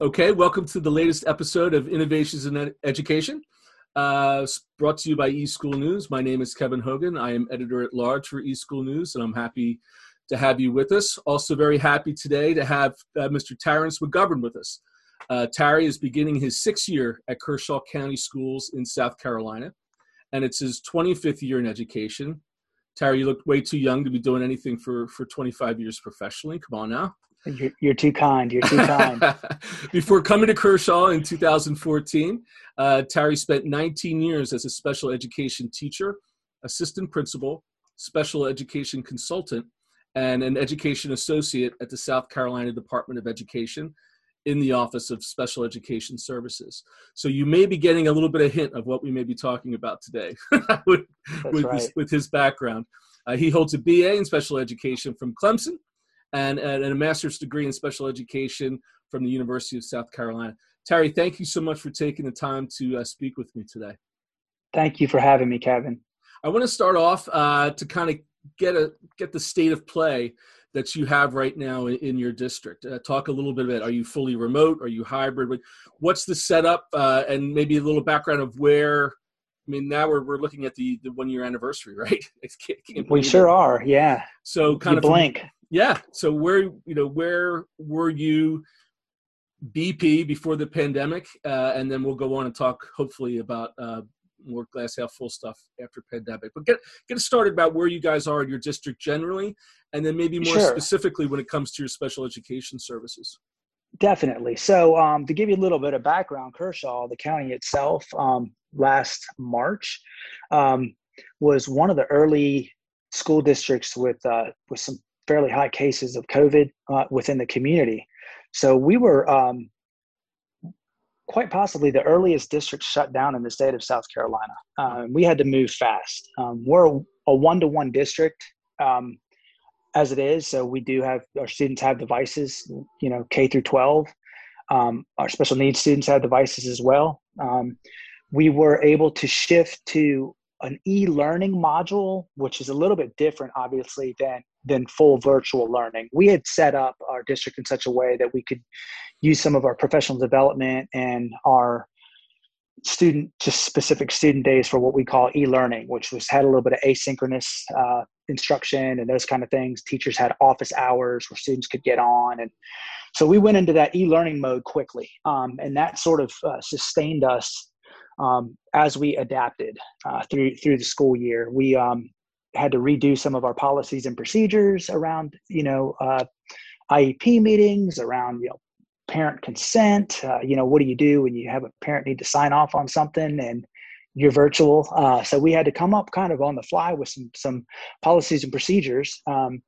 Okay, welcome to the latest episode of Innovations in Education, uh, brought to you by eSchool News. My name is Kevin Hogan. I am editor at large for eSchool News, and I'm happy to have you with us. Also, very happy today to have uh, Mr. Tarrence McGovern with us. Uh, Tarry is beginning his sixth year at Kershaw County Schools in South Carolina, and it's his 25th year in education. Tarry, you look way too young to be doing anything for, for 25 years professionally. Come on now. You're, you're too kind. You're too kind. Before coming to Kershaw in 2014, uh, Tarry spent 19 years as a special education teacher, assistant principal, special education consultant, and an education associate at the South Carolina Department of Education in the Office of Special Education Services. So you may be getting a little bit of hint of what we may be talking about today with, with, right. his, with, his, background. Uh, he holds a BA in special education from Clemson and, and a master's degree in special education from the University of South Carolina. Tarry, thank you so much for taking the time to uh, speak with me today. Thank you for having me, Kevin. I want to start off uh, to kind of get a get the state of play that you have right now in, in your district. Uh, talk a little bit about are you fully remote? Are you hybrid? What's the setup? Uh, and maybe a little background of where. I mean, now we're, we're looking at the, the one year anniversary, right? we sure it. are, yeah. So kind you of blank. From, yeah. So where you know where were you BP before the pandemic, uh, and then we'll go on and talk hopefully about uh, more glass half full stuff after pandemic. But get get started about where you guys are in your district generally, and then maybe more sure. specifically when it comes to your special education services. Definitely. So um, to give you a little bit of background, Kershaw, the county itself, um, last March, um, was one of the early school districts with uh, with some fairly high cases of COVID uh, within the community. So we were um, quite possibly the earliest district shut down in the state of South Carolina. Um, we had to move fast. Um, we're a one to one district um, as it is, so we do have our students have devices, you know, K through 12. Um, our special needs students have devices as well. Um, we were able to shift to an e-learning module, which is a little bit different, obviously, than than full virtual learning. We had set up our district in such a way that we could use some of our professional development and our student just specific student days for what we call e-learning which was had a little bit of asynchronous uh, instruction and those kind of things teachers had office hours where students could get on and so we went into that e-learning mode quickly um, and that sort of uh, sustained us um, as we adapted uh, through through the school year. We um, had to redo some of our policies and procedures around, you know, uh, IEP meetings, around you know parent consent. Uh, you know, what do you do when you have a parent need to sign off on something and you're virtual? Uh, so we had to come up kind of on the fly with some some policies and procedures. Um,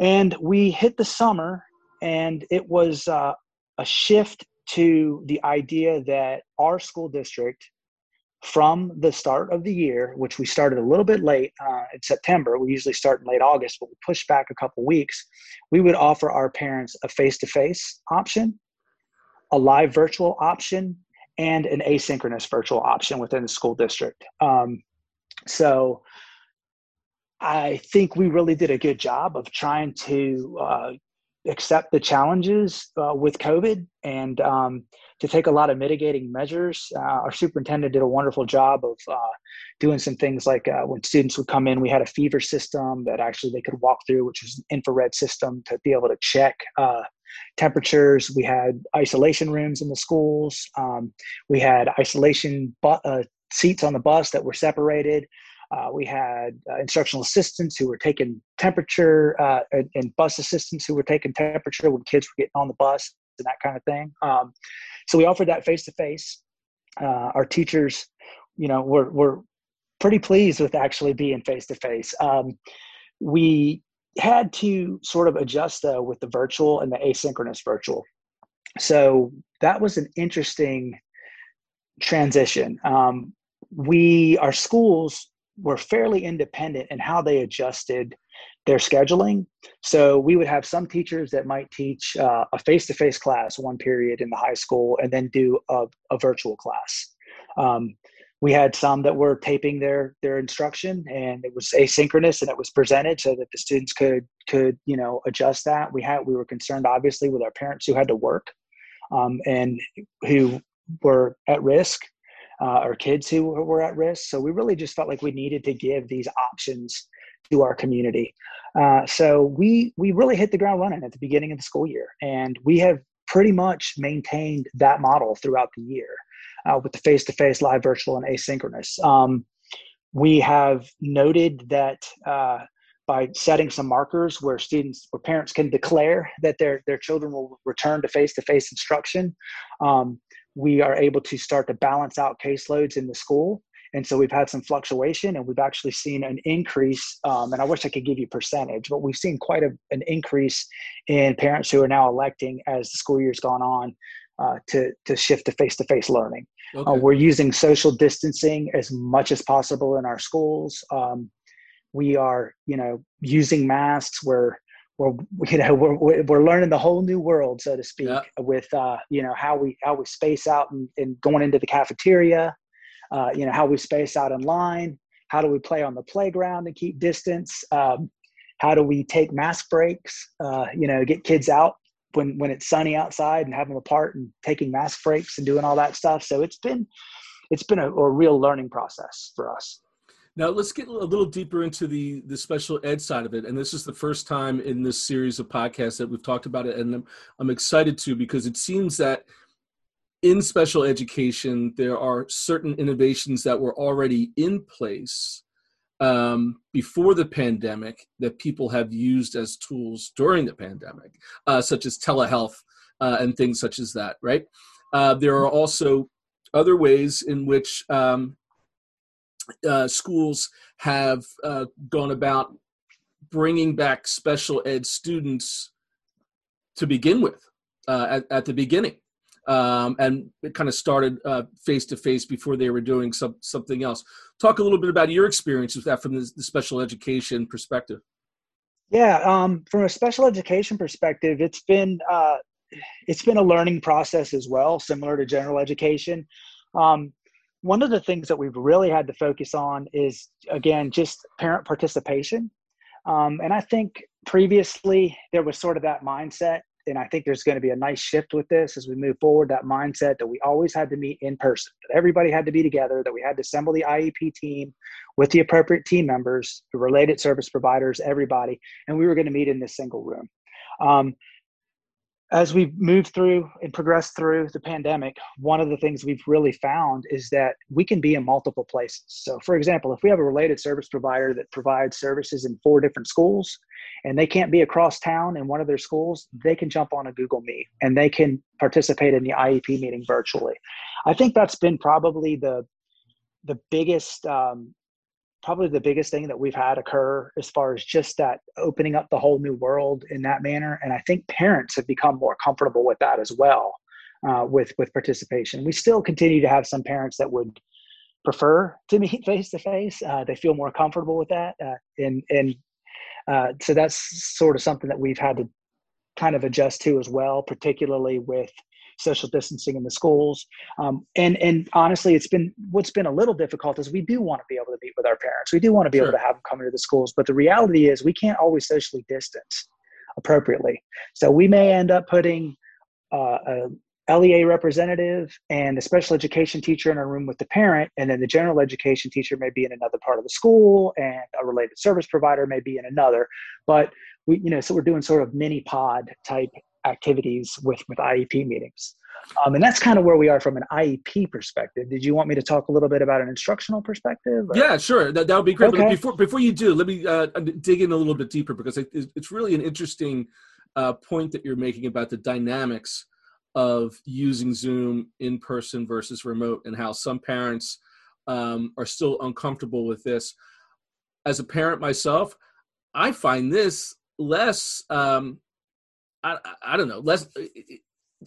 and we hit the summer, and it was uh, a shift to the idea that our school district from the start of the year, which we started a little bit late uh, in September, we usually start in late August, but we pushed back a couple weeks, we would offer our parents a face to face option, a live virtual option, and an asynchronous virtual option within the school district. Um, so I think we really did a good job of trying to uh, accept the challenges uh, with COVID and um, to take a lot of mitigating measures. Uh, our superintendent did a wonderful job of uh, doing some things like uh, when students would come in, we had a fever system that actually they could walk through, which was an infrared system to be able to check uh, temperatures. We had isolation rooms in the schools. Um, we had isolation bu- uh, seats on the bus that were separated. Uh, we had uh, instructional assistants who were taking temperature uh, and, and, bus assistants who were taking temperature when kids were getting on the bus and that kind of thing. Um, so we offered that face to face. Our teachers, you know, were, were pretty pleased with actually being face to face. We had to sort of adjust though with the virtual and the asynchronous virtual. So that was an interesting transition. Um, we, our schools were fairly independent in how they adjusted their scheduling. So we would have some teachers that might teach uh, a face-to-face class one period in the high school and then do a, a virtual class. Um, we had some that were taping their their instruction and it was asynchronous and it was presented so that the students could could you know adjust that. We had we were concerned obviously with our parents who had to work um, and who were at risk uh, or kids who were at risk. So we really just felt like we needed to give these options to our community. Uh, so we we really hit the ground running at the beginning of the school year, and we have pretty much maintained that model throughout the year uh, with the face-to-face, live, virtual, and asynchronous. Um, we have noted that uh, by setting some markers where students or parents can declare that their their children will return to face-to-face instruction. Um, we are able to start to balance out caseloads in the school. And so we've had some fluctuation and we've actually seen an increase. Um, and I wish I could give you percentage, but we've seen quite a, an increase in parents who are now electing as the school year's gone on uh, to, to shift to face to face learning. Uh, okay. Uh, we're using social distancing as much as possible in our schools. Um, we are, you know, using masks. We're we're you know we're we're learning the whole new world so to speak yeah. with uh, you know how we how we space out and, and going into the cafeteria uh, you know how we space out in line how do we play on the playground and keep distance um, how do we take mask breaks uh, you know get kids out when when it's sunny outside and have them apart and taking mask breaks and doing all that stuff so it's been it's been a, a real learning process for us now let's get a little deeper into the the special ed side of it, and this is the first time in this series of podcasts that we've talked about it, and I'm, I'm excited to because it seems that in special education there are certain innovations that were already in place um, before the pandemic that people have used as tools during the pandemic, uh, such as telehealth uh, and things such as that. Right? Uh, there are also other ways in which um, uh, schools have uh, gone about bringing back special ed students to begin with uh, at, at, the beginning. Um, and it kind of started face to face before they were doing some, something else. Talk a little bit about your experience with that from the, the special education perspective. Yeah, um, from a special education perspective, it's been uh, it's been a learning process as well, similar to general education. Um, one of the things that we've really had to focus on is again just parent participation. Um, and i think previously there was sort of that mindset and i think there's going to be a nice shift with this as we move forward that mindset that we always had to meet in person that everybody had to be together that we had to assemble the iep team with the appropriate team members the related service providers everybody and we were going to meet in this single room. Um, as we've moved through and progressed through the pandemic, one of the things we've really found is that we can be in multiple places. So, for example, if we have a related service provider that provides services in four different schools and they can't be across town in one of their schools, they can jump on a Google Meet and they can participate in the IEP meeting virtually. I think that's been probably the the biggest um, probably the biggest thing that we've had occur as far as just that opening up the whole new world in that manner. And I think parents have become more comfortable with that as well, uh, with with participation. We still continue to have some parents that would prefer to meet face to face. They feel more comfortable with that, uh, and and uh, so that's sort of something that we've had to kind of adjust to as well, particularly with social distancing in the schools. Um, and and honestly, it's been what's been a little difficult is we do want to be able to meet with our parents. We do want to be sure. able to have them come into the schools, but the reality is we can't always socially distance appropriately. So we may end up putting uh, a LEA representative and a special education teacher in a room with the parent, and then the general education teacher may be in another part of the school, and a related service provider may be in another. But we, you know, so we're doing sort of mini pod type activities with with IEP meetings. Um, and that's kind of where we are from an IEP perspective. Did you want me to talk a little bit about an instructional perspective? Or? Yeah, sure. That, that would be great. Okay. But before before you do, let me uh, dig in a little bit deeper because it, it's really an interesting uh, point that you're making about the dynamics of using Zoom in person versus remote, and how some parents um, are still uncomfortable with this. As a parent myself, I find this less um, I, I don't know. Less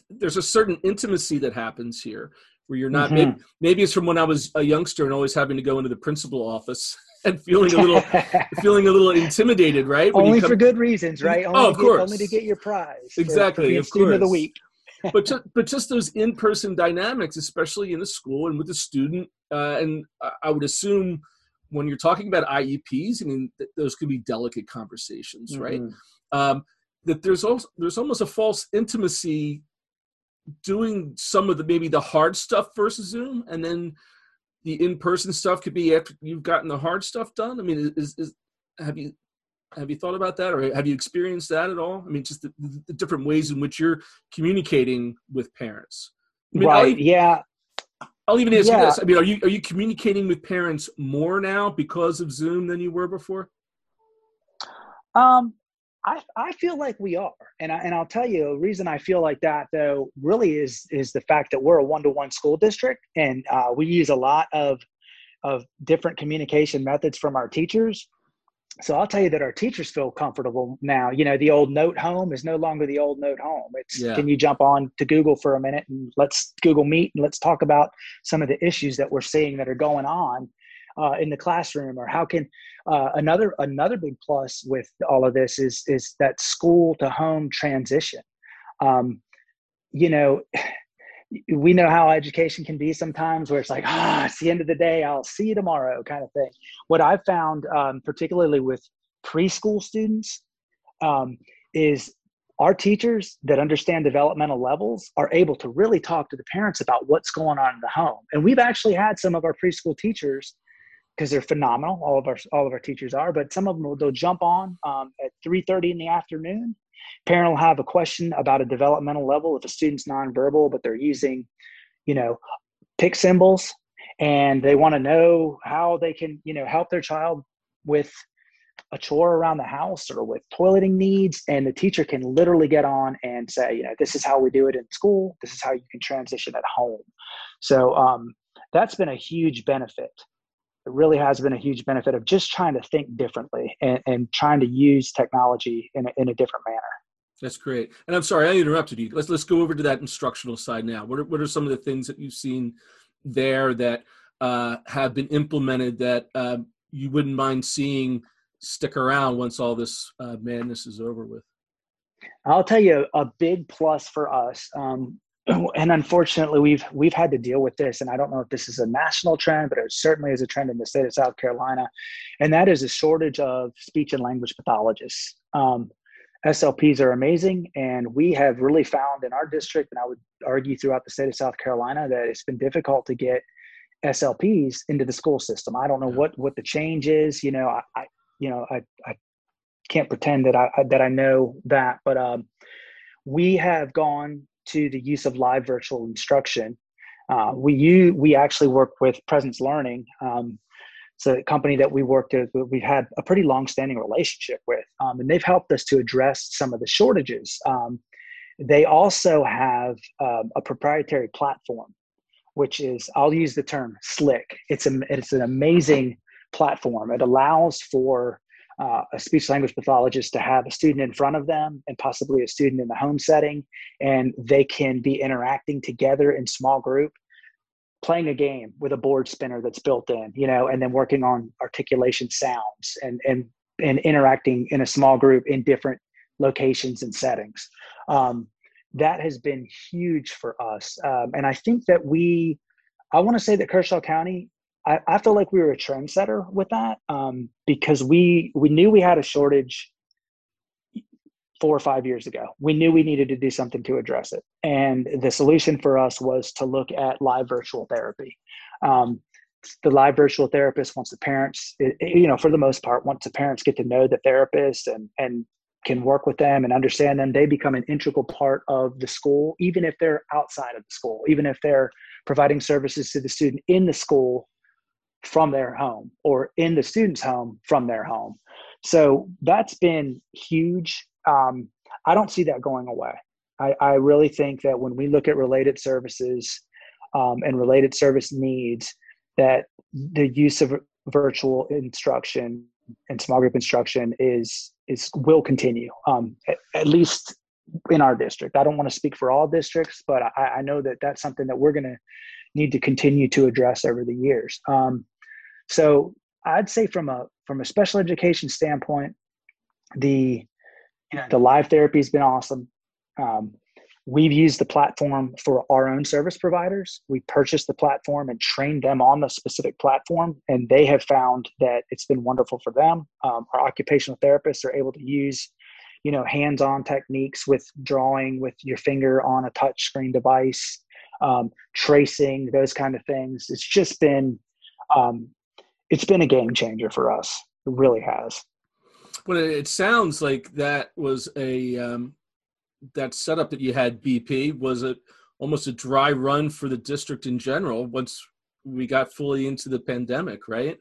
there's a certain intimacy that happens here where you're not mm-hmm. maybe, maybe it's from when i was a youngster and always having to go into the principal office and feeling a little feeling a little intimidated right? When only come, for good reasons right? Only oh of get, course. only to get your prize exactly for, for of, of the week. But just, but just those in-person dynamics especially in the school and with the student uh, and i would assume when you're talking about ieps i mean th- those could be delicate conversations right? Mm-hmm. um, that there's also there's almost a false intimacy doing some of the maybe the hard stuff versus Zoom, and then the in-person stuff could be after you've gotten the hard stuff done? I mean, is, is have you have you thought about that, or have you experienced that at all? I mean, just the, the different ways in which you're communicating with parents. I mean, right? I'll, yeah. I'll even ask yeah. you this: I mean, are you are you communicating with parents more now because of Zoom than you were before? Um, I, I feel like we are, and I, and I'll tell you a reason I feel like that though really is is the fact that we're a one to one school district, and uh, we use a lot of of different communication methods from our teachers. So I'll tell you that our teachers feel comfortable now. You know, the old note home is no longer the old note home. It's yeah. can you jump on to Google for a minute and let's Google Meet and let's talk about some of the issues that we're seeing that are going on uh, in the classroom or how can uh, another another big plus with all of this is is that school to home transition. Um, you know we know how education can be sometimes where it's like ah it's the end of the day i'll see you tomorrow kind of thing. What i've found um, particularly with preschool students um, is our teachers that understand developmental levels are able to really talk to the parents about what's going on in the home. And we've actually had some of our preschool teachers because they're phenomenal. All of our all of our teachers are, but some of them will they'll jump on um, at three thirty in the afternoon. Parent will have a question about a developmental level if a student's nonverbal, but they're using, you know, pick symbols, and they want to know how they can you know help their child with a chore around the house or with toileting needs and the teacher can literally get on and say you know this is how we do it in school this is how you can transition at home so um, that's been a huge benefit it really has been a huge benefit of just trying to think differently and, and trying to use technology in a, in a different manner. That's great. And I'm sorry I interrupted you. Let's let's go over to that instructional side now. What are what are some of the things that you've seen there that uh, have been implemented that uh, you wouldn't mind seeing stick around once all this uh, madness is over with? I'll tell you a big plus for us. Um, and unfortunately we've we've had to deal with this and i don't know if this is a national trend but it certainly is a trend in the state of south carolina and that is a shortage of speech and language pathologists. Um, slps are amazing and we have really found in our district and i would argue throughout the state of south carolina that it's been difficult to get slps into the school system. I don't know what what the change is you know i, I you know I, I can't pretend that i that i know that but um, we have gone to the use of live virtual instruction. Uh, we use, we actually work with Presence Learning. Um, it's a company that we worked with. We've had a pretty long-standing relationship with, um, and they've helped us to address some of the shortages. Um, they also have um, a proprietary platform, which is I'll use the term slick. It's a it's an amazing platform. It allows for uh, a speech language pathologist to have a student in front of them and possibly a student in the home setting and they can be interacting together in small group playing a game with a board spinner that's built in you know and then working on articulation sounds and and and interacting in a small group in different locations and settings. Um, that has been huge for us. Um, and i think that we i want to say that kershaw county I, I feel like we were a trendsetter with that um, because we we knew we had a shortage four or five years ago. We knew we needed to do something to address it, and the solution for us was to look at live virtual therapy. Um, the live virtual therapist once the parents, you know, for the most part, once the parents get to know the therapist and and can work with them and understand them, they become an integral part of the school, even if they're outside of the school, even if they're providing services to the student in the school from their home or in the student's home from their home. So that's been huge. Um, I don't see that going away. I, I, really think that when we look at related services um, and related service needs, that the use of virtual instruction and small group instruction is is will continue um, at, at, least in our district. I don't want to speak for all districts, but I, I know that that's something that we're going to need to continue to address over the years. Um, so I'd say from a from a special education standpoint, the you know the live therapy has been awesome. Um, we've used the platform for our own service providers. We purchased the platform and trained them on the specific platform, and they have found that it's been wonderful for them. Um, our occupational therapists are able to use you know hands-on techniques with drawing with your finger on a touch screen device um, tracing those kind of things. It's just been um, it's been a game changer for us. It really has. But it sounds like that was a um, that setup that you had bp was it almost a dry run for the district in general once we got fully into the pandemic right?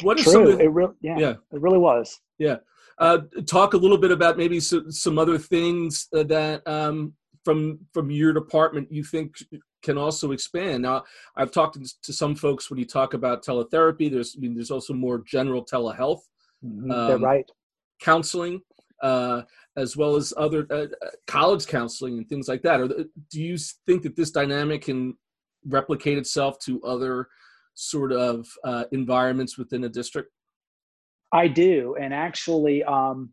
What are True. some of it really yeah, yeah. it really was. Yeah. Uh, talk a little bit about maybe some, some other things that um, from from your department you think can also expand. Now, I've talked to some folks when you talk about teletherapy. There's I mean, there's also more general telehealth, mm-hmm. um, right? Counseling, uh, as well as other uh, uh, college counseling and things like that. Or do you think that this dynamic can replicate itself to other sort of uh, environments within a district? I do, and actually, um,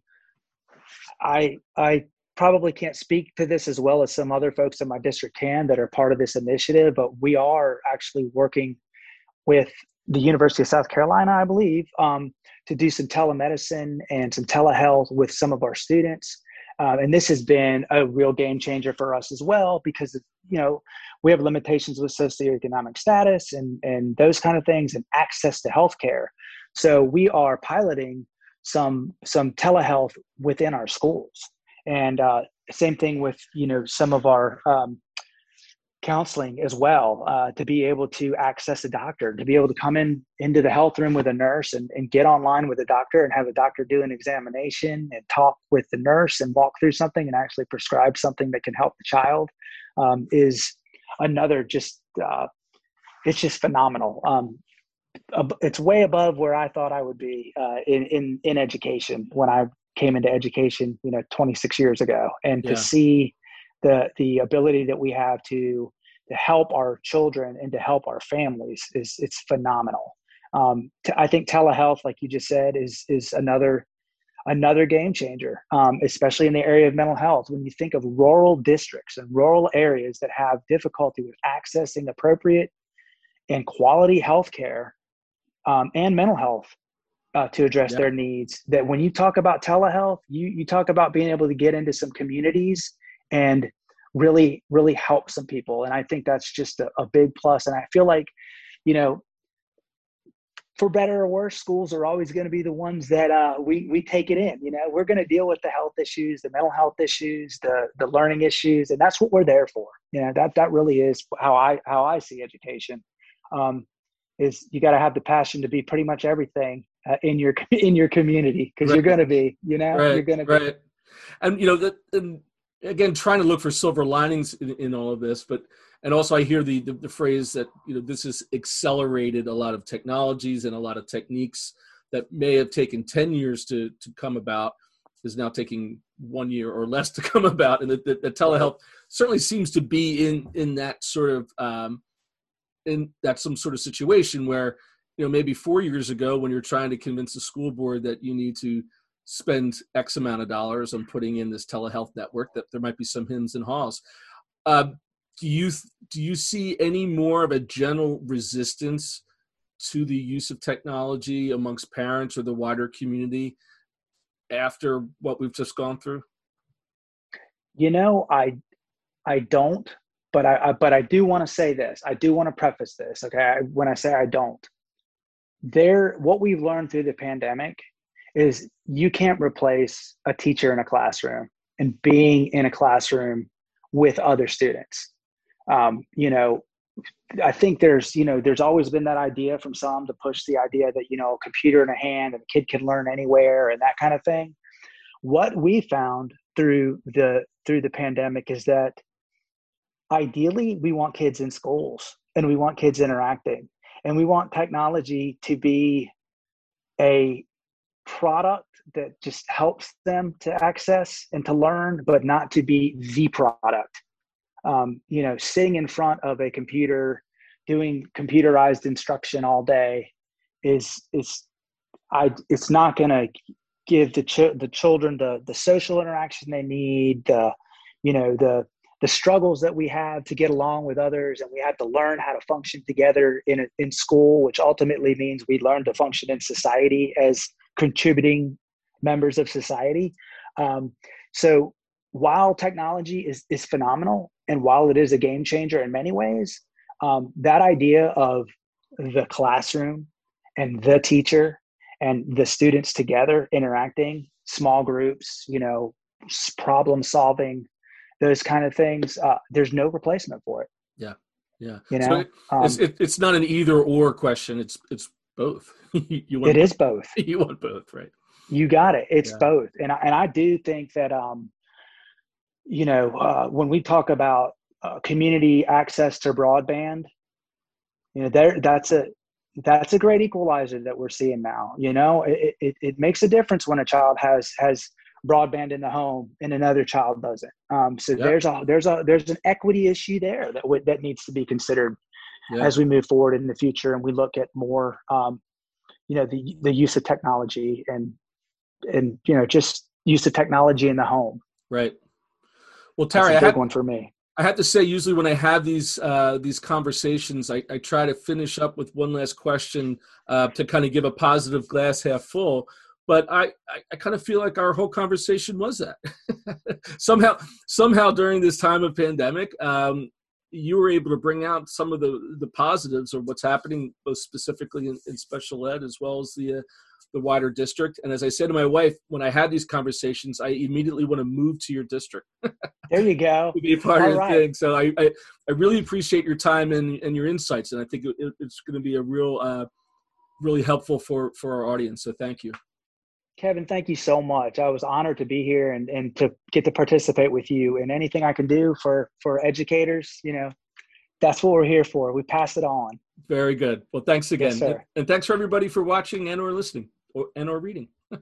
I I probably can't speak to this as well as some other folks in my district can that are part of this initiative, but we are actually working with the University of South Carolina, I believe, um, to do some telemedicine and some telehealth with some of our students. Um, and this has been a real game changer for us as well because you know we have limitations with socioeconomic status and and those kind of things and access to healthcare. So we are piloting some some telehealth within our schools, and uh, same thing with you know some of our um, counseling as well uh, to be able to access a doctor to be able to come in into the health room with a nurse and, and get online with a doctor and have a doctor do an examination and talk with the nurse and walk through something and actually prescribe something that can help the child um, is another just uh, it's just phenomenal. Um, it's way above where I thought I would be uh, in, in in education when I came into education, you know, 26 years ago, and yeah. to see the the ability that we have to to help our children and to help our families is it's phenomenal. Um, t- I think telehealth, like you just said, is is another another game changer, um, especially in the area of mental health. When you think of rural districts and rural areas that have difficulty with accessing appropriate and quality health care um, and mental health uh, to address their needs. That when you talk about telehealth, you you talk about being able to get into some communities and really really help some people, and I think that's just a, a big plus. And I feel like, you know, for better or worse, schools are always going to be the ones that uh, we we take it in. You know, we're going to deal with the health issues, the mental health issues, the the learning issues, and that's what we're there for. You know, that that really is how I how I see education. Um, is you got to have the passion to be pretty much everything uh, in your in your community because right. you're going to be you know right. you're going to be right and you know that and again trying to look for silver linings in, in all of this but and also i hear the, the, the phrase that you know this has accelerated a lot of technologies and a lot of techniques that may have taken 10 years to to come about is now taking one year or less to come about and that the, the, telehealth certainly seems to be in in that sort of um, in that some sort of situation where you know maybe four years ago when you're trying to convince the school board that you need to spend x amount of dollars on putting in this telehealth network that there might be some hims and haws. Uh, do you do you see any more of a general resistance to the use of technology amongst parents or the wider community after what we've just gone through? You know i i don't but I, I but I do want to say this. I do want to preface this. Okay, I, when I say I don't, there what we've learned through the pandemic is you can't replace a teacher in a classroom and being in a classroom with other students. Um, you know, I think there's you know there's always been that idea from some to push the idea that you know a computer in a hand and a kid can learn anywhere and that kind of thing. What we found through the through the pandemic is that ideally we want kids in schools and we want kids interacting and we want technology to be a product that just helps them to access and to learn but not to be the product. Um, you know sitting in front of a computer doing computerized instruction all day is is i it's not going to give the ch- the children the the social interaction they need the you know the the struggles that we have to get along with others and we have to learn how to function together in, in school which ultimately means we learn to function in society as contributing members of society. Um, so while technology is is phenomenal and while it is a game changer in many ways, um, that idea of the classroom and the teacher and the students together interacting, small groups, you know, problem solving, those kind of things. Uh, there's no replacement for it. Yeah, yeah. You know, so it, um, it's, it, it's not an either or question. It's it's both. you want it is both. You want both, right? You got it. It's yeah. both, and I, and I do think that um, you know, uh, when we talk about uh, community access to broadband, you know, there that's a that's a great equalizer that we're seeing now. You know, it, it, it makes a difference when a child has has broadband in the home and another child doesn't. Um, so yep. there's a there's a there's an equity issue there that w- that needs to be considered yep. as we move forward in the future and we look at more, um, you know, the the use of technology and and you know just use of technology in the home. Right. Well, Tarry, That's a big one for me. I have to say, usually when I have these uh, these conversations, I, I, try to finish up with one last question uh, to kind of give a positive glass half full. But I, I, I kind of feel like our whole conversation was that somehow somehow during this time of pandemic, um, you were able to bring out some of the the positives of what's happening, both specifically in, in special ed as well as the uh, the wider district. And as I said to my wife, when I had these conversations, I immediately want to move to your district. there you go. to be a part All of the thing. So I, I, I, really appreciate your time and, and your insights. And I think it, it's going to be a real, uh, really helpful for, for our audience. So thank you. Kevin, thank you so much. I was honored to be here and, and to get to participate with you and anything I can do for, for educators, you know, that's what we're here for. We pass it on. Very good. Well, thanks again. Yes, and thanks for everybody for watching and or listening or and or reading.